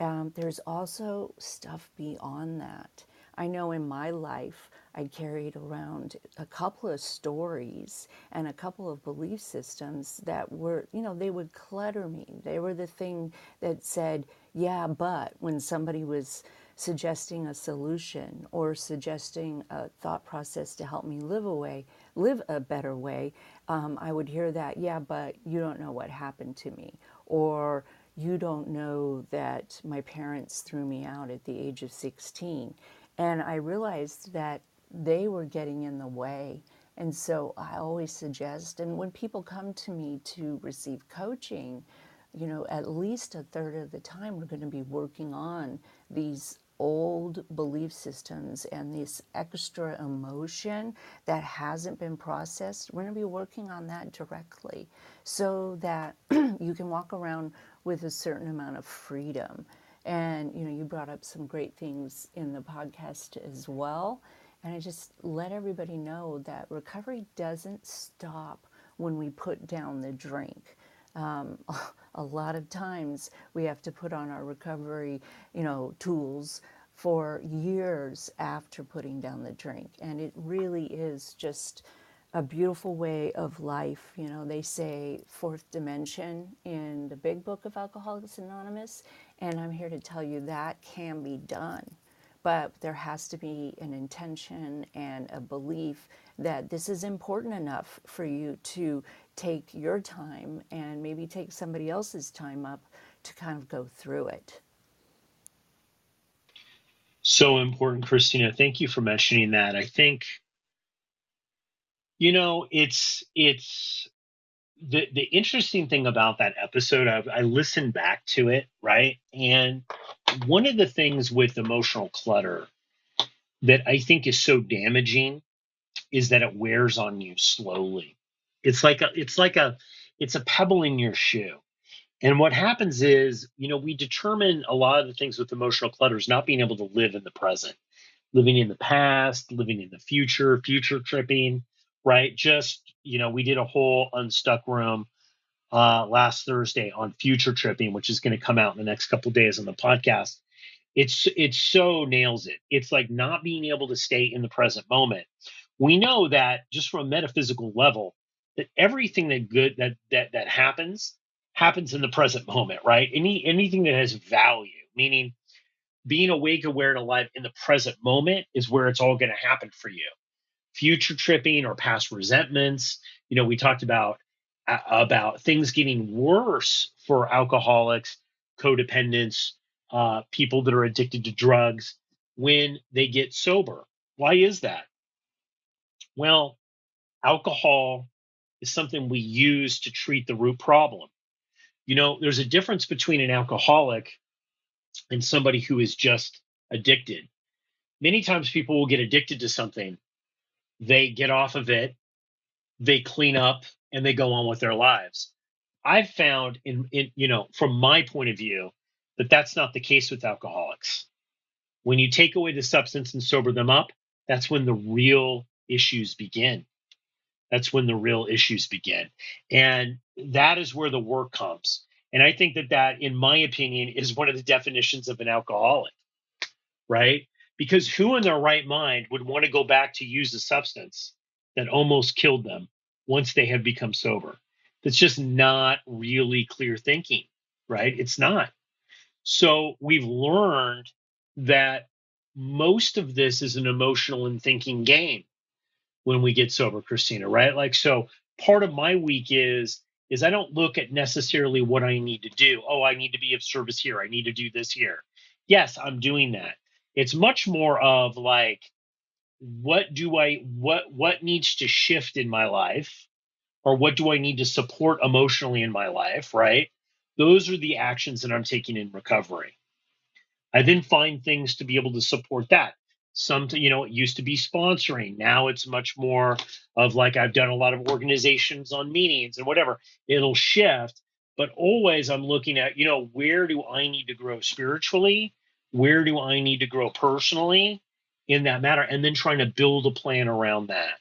Speaker 2: um, there's also stuff beyond that. I know in my life, I carried around a couple of stories and a couple of belief systems that were, you know, they would clutter me. They were the thing that said, yeah, but when somebody was suggesting a solution or suggesting a thought process to help me live a way, live a better way, um, I would hear that, yeah, but you don't know what happened to me. Or you don't know that my parents threw me out at the age of 16. And I realized that they were getting in the way. And so I always suggest, and when people come to me to receive coaching, you know, at least a third of the time we're going to be working on these old belief systems and this extra emotion that hasn't been processed. We're going to be working on that directly so that you can walk around with a certain amount of freedom. And, you know, you brought up some great things in the podcast as well. And I just let everybody know that recovery doesn't stop when we put down the drink. Um, a lot of times we have to put on our recovery, you know, tools for years after putting down the drink. And it really is just a beautiful way of life. You know, they say fourth dimension in the big book of Alcoholics Anonymous. And I'm here to tell you that can be done but there has to be an intention and a belief that this is important enough for you to take your time and maybe take somebody else's time up to kind of go through it.
Speaker 1: So important, Kristina. Thank you for mentioning that. I think, you know, it's it's the the interesting thing about that episode. I, I listened back to it, right, and one of the things with emotional clutter that I think is so damaging is that it wears on you slowly. It's like a it's like a it's a pebble in your shoe. And what happens is, you know, we determine a lot of the things with emotional clutter is not being able to live in the present, living in the past, living in the future, future tripping, right? Just, you know, we did a whole unstuck room uh, last Thursday on future tripping, which is going to come out in the next couple days on the podcast. It's it so nails it. It's like not being able to stay in the present moment. We know that just from a metaphysical level, that everything that good that that that happens happens in the present moment, right? Any anything that has value, meaning being awake, aware, and alive in the present moment is where it's all going to happen for you. Future tripping or past resentments. You know, we talked about about things getting worse for alcoholics, codependents, uh, people that are addicted to drugs when they get sober. Why is that? Well, alcohol is something we use to treat the root problem. You know, there's a difference between an alcoholic and somebody who is just addicted. Many times people will get addicted to something, they get off of it, they clean up, and they go on with their lives. I've found in, in you know from my point of view that that's not the case with alcoholics. When you take away the substance and sober them up, that's when the real issues begin. That's when the real issues begin. And that is where the work comes. And I think that that, in my opinion, is one of the definitions of an alcoholic, right? Because who in their right mind would want to go back to use a substance that almost killed them once they have become sober. That's just not really clear thinking, right? It's not. So we've learned that most of this is an emotional and thinking game when we get sober, Kristina, right? Like, so part of my week is is I don't look at necessarily what I need to do. Oh, I need to be of service here. I need to do this here. Yes, I'm doing that. It's much more of like what do I what what needs to shift in my life or what do I need to support emotionally in my life, right? Those are the actions that I'm taking in recovery. I then find things to be able to support that. Some, you know, it used to be sponsoring. Now it's much more of like I've done a lot of organizations on meetings and whatever. It'll shift, but always I'm looking at, you know, where do I need to grow spiritually? Where do I need to grow personally in that matter? And then trying to build a plan around that.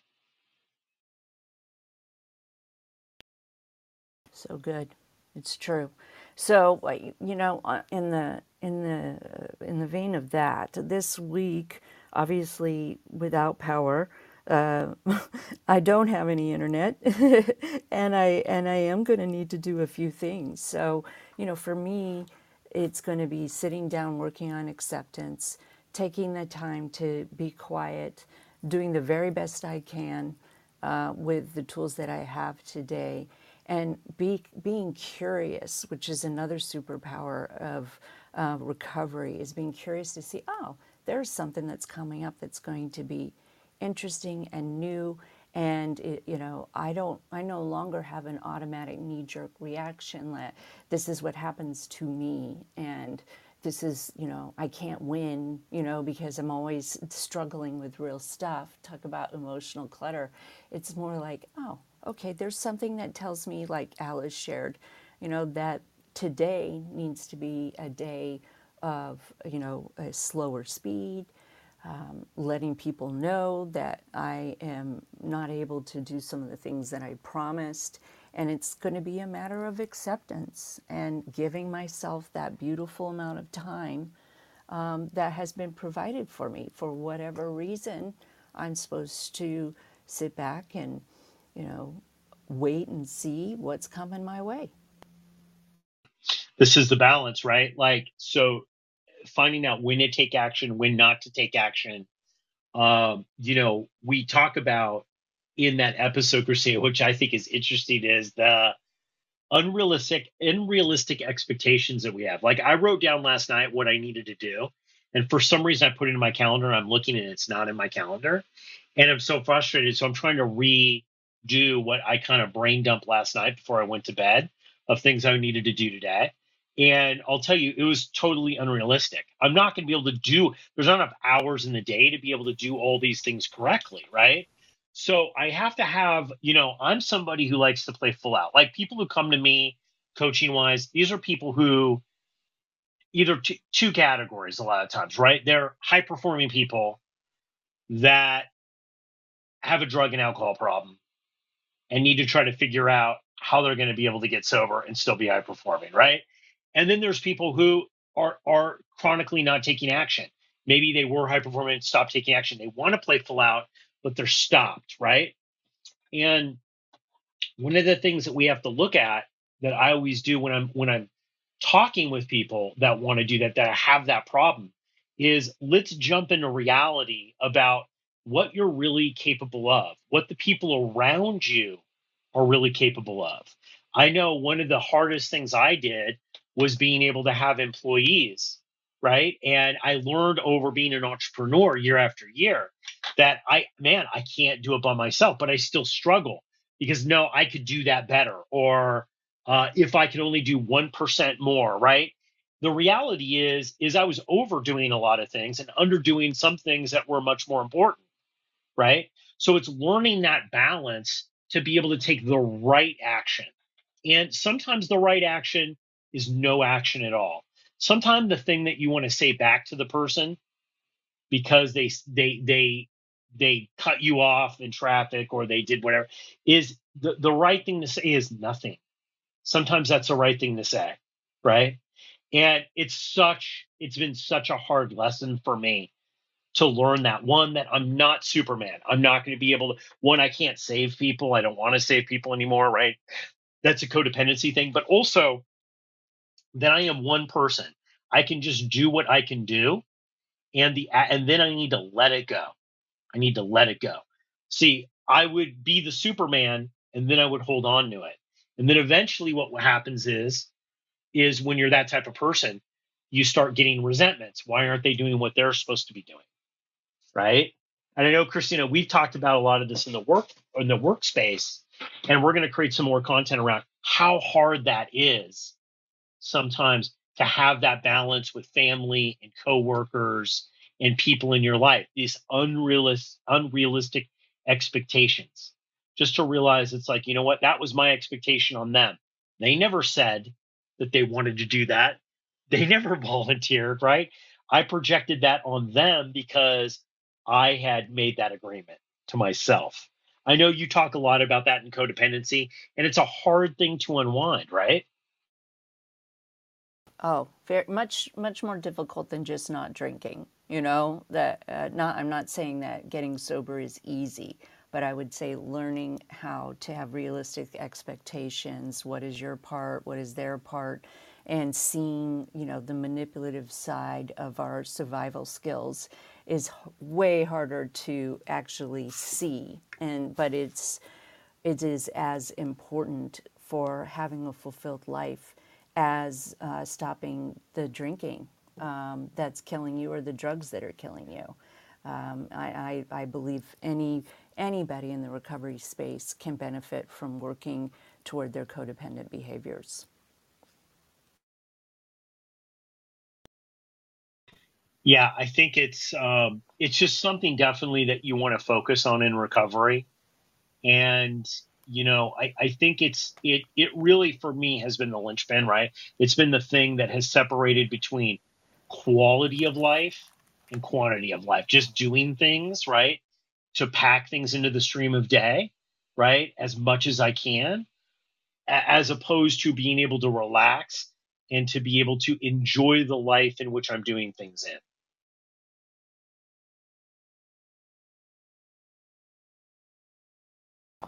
Speaker 2: So good. It's true. So, uh, you know, uh, in the in the in the vein of that, this week, obviously, without power, uh, I don't have any internet, and I and I am going to need to do a few things. So, you know, for me, it's going to be sitting down, working on acceptance, taking the time to be quiet, doing the very best I can uh, with the tools that I have today, and be, being curious, which is another superpower of uh, recovery, is being curious to see, oh, there's something that's coming up that's going to be interesting and new. And it, you know, I don't, I no longer have an automatic knee-jerk reaction that this is what happens to me, and this is, you know, I can't win, you know, because I'm always struggling with real stuff. Talk about emotional clutter. It's more like, oh, okay, there's something that tells me, like Alice shared, you know, that today needs to be a day of, you know, a slower speed, um, letting people know that I am not able to do some of the things that I promised. And it's going to be a matter of acceptance and giving myself that beautiful amount of time um, that has been provided for me for whatever reason. I'm supposed to sit back and you know, wait and see what's coming my way.
Speaker 1: This is the balance, right? Like, so finding out when to take action, when not to take action. Um, you know, we talk about in that episode, Kristina, which I think is interesting, is the unrealistic, unrealistic expectations that we have. Like, I wrote down last night what I needed to do, and for some reason, I put it in my calendar. And I'm looking, and it's not in my calendar, and I'm so frustrated. So I'm trying to redo what I kind of brain dumped last night before I went to bed of things I needed to do today. And I'll tell you, it was totally unrealistic. I'm not going to be able to do, there's not enough hours in the day to be able to do all these things correctly, right? So I have to have, you know, I'm somebody who likes to play full out. Like people who come to me coaching wise, these are people who either t- two categories a lot of times, right? They're high performing people that have a drug and alcohol problem and need to try to figure out how they're going to be able to get sober and still be high performing, right? And then there's people who are are chronically not taking action. Maybe they were high performing stopped taking action. They want to play full out, but they're stopped, right? And one of the things that we have to look at that I always do when I'm when I'm talking with people that want to do that that have that problem is let's jump into reality about what you're really capable of, what the people around you are really capable of. I know one of the hardest things I did was being able to have employees, right? And I learned over being an entrepreneur year after year that I, man, I can't do it by myself, but I still struggle because no, I could do that better. Or uh, if I could only do 1% more, right? The reality is, is I was overdoing a lot of things and underdoing some things that were much more important right? So it's learning that balance to be able to take the right action. And sometimes the right action is no action at all. Sometimes the thing that you want to say back to the person because they they they they cut you off in traffic or they did whatever is the, the right thing to say is nothing. Sometimes that's the right thing to say, right? And it's such it's been such a hard lesson for me to learn that one that I'm not Superman. I'm not going to be able to one I can't save people. I don't want to save people anymore, right? That's a codependency thing, but also that I am one person. I can just do what I can do and the and then I need to let it go. I need to let it go. See, I would be the Superman and then I would hold on to it. And then eventually what happens is is when you're that type of person, you start getting resentments. Why aren't they doing what they're supposed to be doing? Right? And I know Kristina, we've talked about a lot of this in the work in the workspace, and we're going to create some more content around how hard that is sometimes to have that balance with family and coworkers and people in your life. These unrealistic unrealistic expectations. Just to realize it's like, you know what, that was my expectation on them. They never said that they wanted to do that. They never volunteered, right? I projected that on them because I had made that agreement to myself. I know you talk a lot about that in codependency, and it's a hard thing to unwind, right?
Speaker 2: Oh, very much much more difficult than just not drinking. You know that uh, not. I'm not saying that getting sober is easy, but I would say learning how to have realistic expectations. What is your part? What is their part? And seeing, you know, the manipulative side of our survival skills is way harder to actually see. And but it's it is as important for having a fulfilled life as uh, stopping the drinking um, that's killing you or the drugs that are killing you. Um, I, I, I, believe any anybody in the recovery space can benefit from working toward their codependent behaviors.
Speaker 1: Yeah, I think it's um, it's just something definitely that you want to focus on in recovery, and you know, I, I think it's it it really for me has been the linchpin, right? It's been the thing that has separated between quality of life and quantity of life. Just doing things, right? To pack things into the stream of day, right? As much as I can, as opposed to being able to relax and to be able to enjoy the life in which I'm doing things in.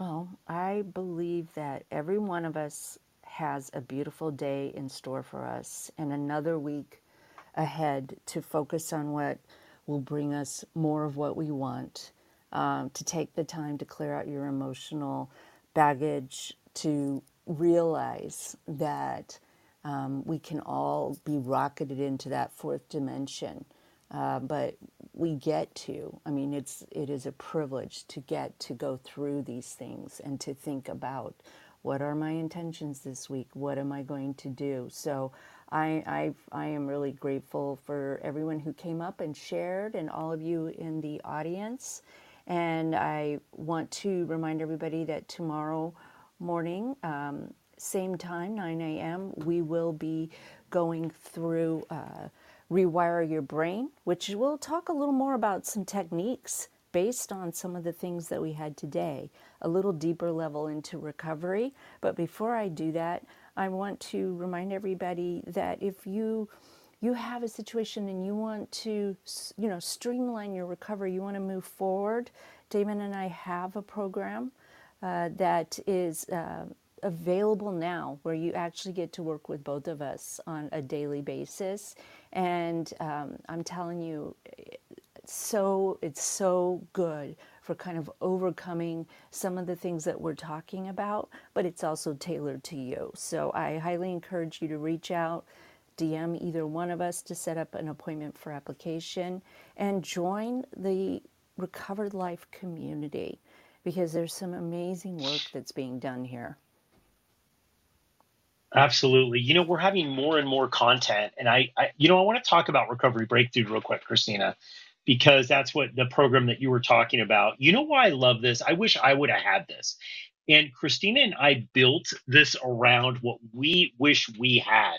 Speaker 2: Well, I believe that every one of us has a beautiful day in store for us and another week ahead to focus on what will bring us more of what we want, um, to take the time to clear out your emotional baggage, to realize that um, we can all be rocketed into that fourth dimension. Uh, but we get to. I mean, it's it is a privilege to get to go through these things and to think about what are my intentions this week. What am I going to do? So I, I, I am really grateful for everyone who came up and shared and all of you in the audience. And I want to remind everybody that tomorrow morning, um, same time, 9 a.m., we will be going through uh, Rewire Your Brain, which we'll talk a little more about some techniques based on some of the things that we had today, a little deeper level into recovery. But before I do that, I want to remind everybody that if you you have a situation and you want to you know streamline your recovery, you want to move forward. Damon and I have a program uh, that is uh, available now where you actually get to work with both of us on a daily basis. And um, I'm telling you, so it's so good for kind of overcoming some of the things that we're talking about, but it's also tailored to you. So I highly encourage you to reach out, DM either one of us to set up an appointment for application, and join the Recovered Life community because there's some amazing work that's being done here.
Speaker 1: Absolutely. You know, we're having more and more content, and I, I you know, I want to talk about recovery breakthrough real quick, Kristina, because that's what the program that you were talking about. You know why I love this? I wish I would have had this. And Kristina and I built this around what we wish we had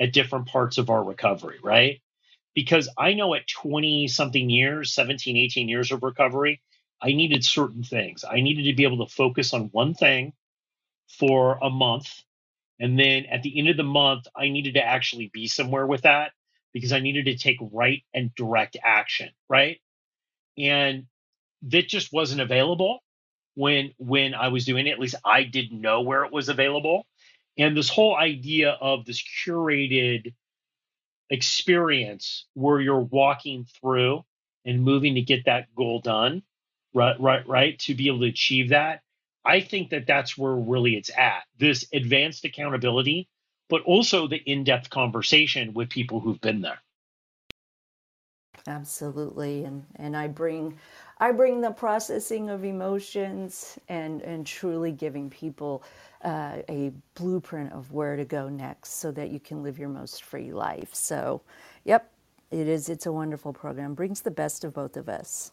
Speaker 1: at different parts of our recovery, right? Because I know at 20 something years, 17, 18 years of recovery, I needed certain things. I needed to be able to focus on one thing for a month. And then at the end of the month, I needed to actually be somewhere with that because I needed to take right and direct action, right? And that just wasn't available when when I was doing it. At least I didn't know where it was available. And this whole idea of this curated experience where you're walking through and moving to get that goal done, right, right, right, to be able to achieve that. I think that that's where really it's at this advanced accountability, but also the in depth conversation with people who've been there.
Speaker 2: Absolutely, and and I bring I bring the processing of emotions and and truly giving people uh, a blueprint of where to go next, so that you can live your most free life. So, yep, it is. It's a wonderful program. Brings the best of both of us.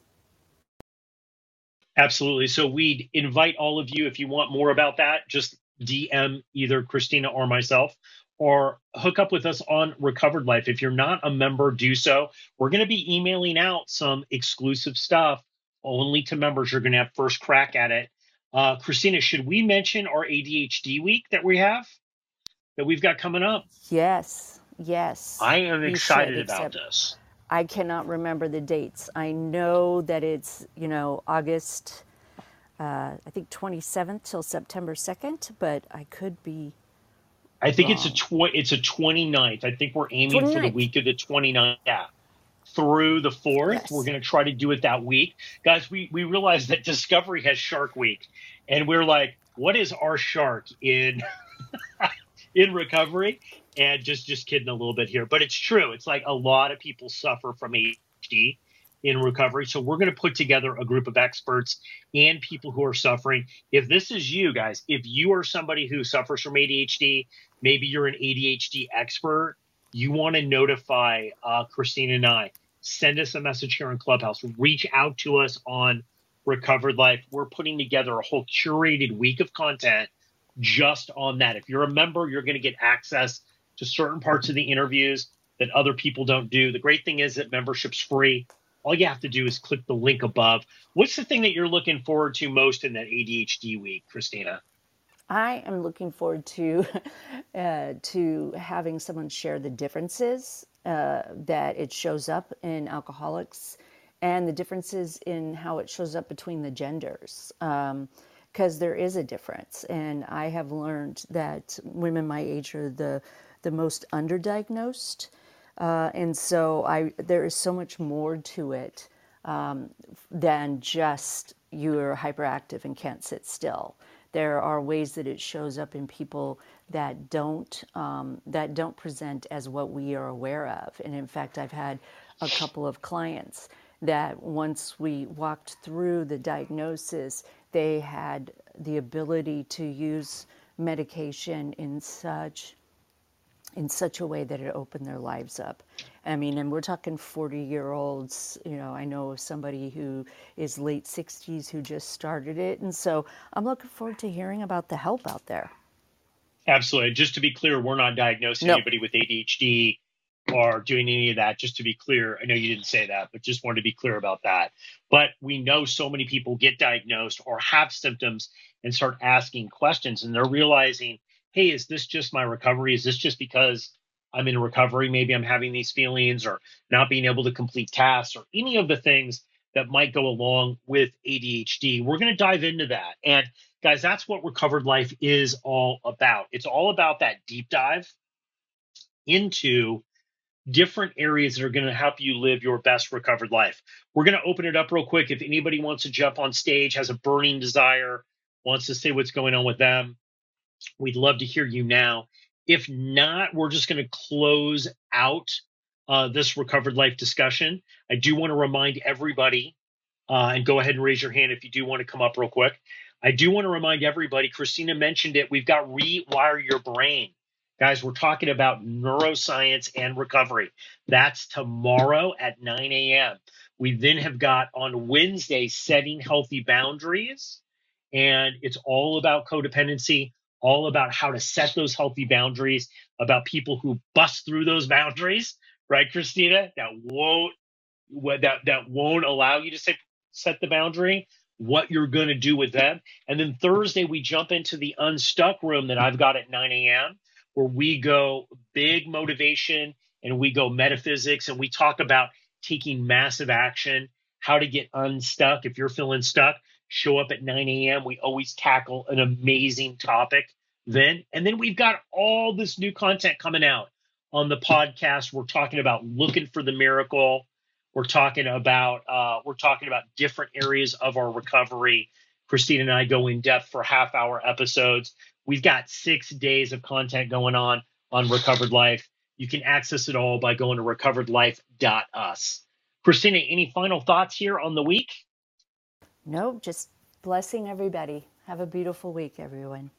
Speaker 1: Absolutely. So we'd invite all of you, if you want more about that, just DM either Kristina or myself, or hook up with us on Recovered Life. If you're not a member, do so. We're going to be emailing out some exclusive stuff only to members. You're going to have first crack at it. Uh, Kristina, should we mention our ADHD week that we have, that we've got coming up?
Speaker 2: Yes, yes.
Speaker 1: I am excited
Speaker 2: should,
Speaker 1: about
Speaker 2: except
Speaker 1: this.
Speaker 2: I cannot remember the dates. I know that it's, you know, August, uh, I think 27th till September 2nd, but I could be
Speaker 1: I think it's a tw- it's a 29th. I think we're aiming for the week of the 29th. Yeah. Through the 4th. We're going to try to do it that week. Guys, we, we realized that Discovery has Shark Week. And we're like, what is our shark in in recovery? And just just kidding a little bit here. But it's true. It's like a lot of people suffer from ADHD in recovery. So we're going to put together a group of experts and people who are suffering. If this is you guys, if you are somebody who suffers from ADHD, maybe you're an ADHD expert, you want to notify uh, Christine and I, send us a message here on Clubhouse, reach out to us on Recovered Life. We're putting together a whole curated week of content just on that. If you're a member, you're going to get access to certain parts of the interviews that other people don't do. The great thing is that membership's free. All you have to do is click the link above. What's the thing that you're looking forward to most in that ADHD week, Kristina?
Speaker 2: I am looking forward to uh, to having someone share the differences uh, that it shows up in alcoholics and the differences in how it shows up between the genders. Because there is a difference, and I have learned that women my age are the the most underdiagnosed, uh, and so I there is so much more to it than just you're hyperactive and can't sit still. There are ways that it shows up in people that don't um, that don't present as what we are aware of. And in fact, I've had a couple of clients that once we walked through the diagnosis, they had the ability to use medication in such in such a way that it opened their lives up. I mean, and we're talking 40 year olds. You know, I know of somebody who is late 60s who just started it. And so I'm looking forward to hearing about the help out there.
Speaker 1: Absolutely. Just to be clear, we're not diagnosing
Speaker 2: No.
Speaker 1: anybody with ADHD or doing any of that. Just to be clear, I know you didn't say that, but just wanted to be clear about that. But we know so many people get diagnosed or have symptoms and start asking questions, and they're realizing, hey, is this just my recovery? Is this just because I'm in recovery? Maybe I'm having these feelings or not being able to complete tasks or any of the things that might go along with ADHD. We're going to dive into that. And guys, that's what recovered life is all about. It's all about that deep dive into different areas that are going to help you live your best recovered life. We're going to open it up real quick. If anybody wants to jump on stage, has a burning desire, wants to say what's going on with them, we'd love to hear you now. If not, we're just going to close out uh, this recovered life discussion. I do want to remind everybody, uh, and go ahead and raise your hand if you do want to come up real quick. I do want to remind everybody, Kristina mentioned it, we've got Rewire Your Brain. Guys, we're talking about neuroscience and recovery. That's tomorrow at 9 a.m. We then have got on Wednesday setting healthy boundaries, and it's all about codependency, all about how to set those healthy boundaries, about people who bust through those boundaries, right, Kristina? That won't that that won't allow you to set set the boundary what you're going to do with them. And then Thursday, we jump into the unstuck room that I've got at 9 a.m., where we go big motivation and we go metaphysics and we talk about taking massive action, how to get unstuck. If you're feeling stuck, show up at 9 a.m. We always tackle an amazing topic then. And then we've got all this new content coming out on the podcast. We're talking about looking for the miracle. We're talking about uh, we're talking about different areas of our recovery. Kristina and I go in depth for half hour episodes. We've got six days of content going on on Recovered Life. You can access it all by going to recoveredlife.us. Kristina, any final thoughts here on the week?
Speaker 2: Nope, just blessing everybody. Have a beautiful week, everyone.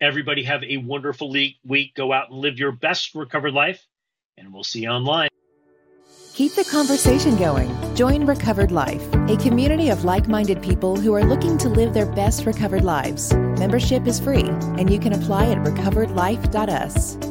Speaker 1: Everybody have a wonderful week. Go out and live your best recovered life, and we'll see you online.
Speaker 5: Keep the conversation going. Join Recovered Life, a community of like minded people who are looking to live their best recovered lives. Membership is free, and you can apply at recoveredlife.us.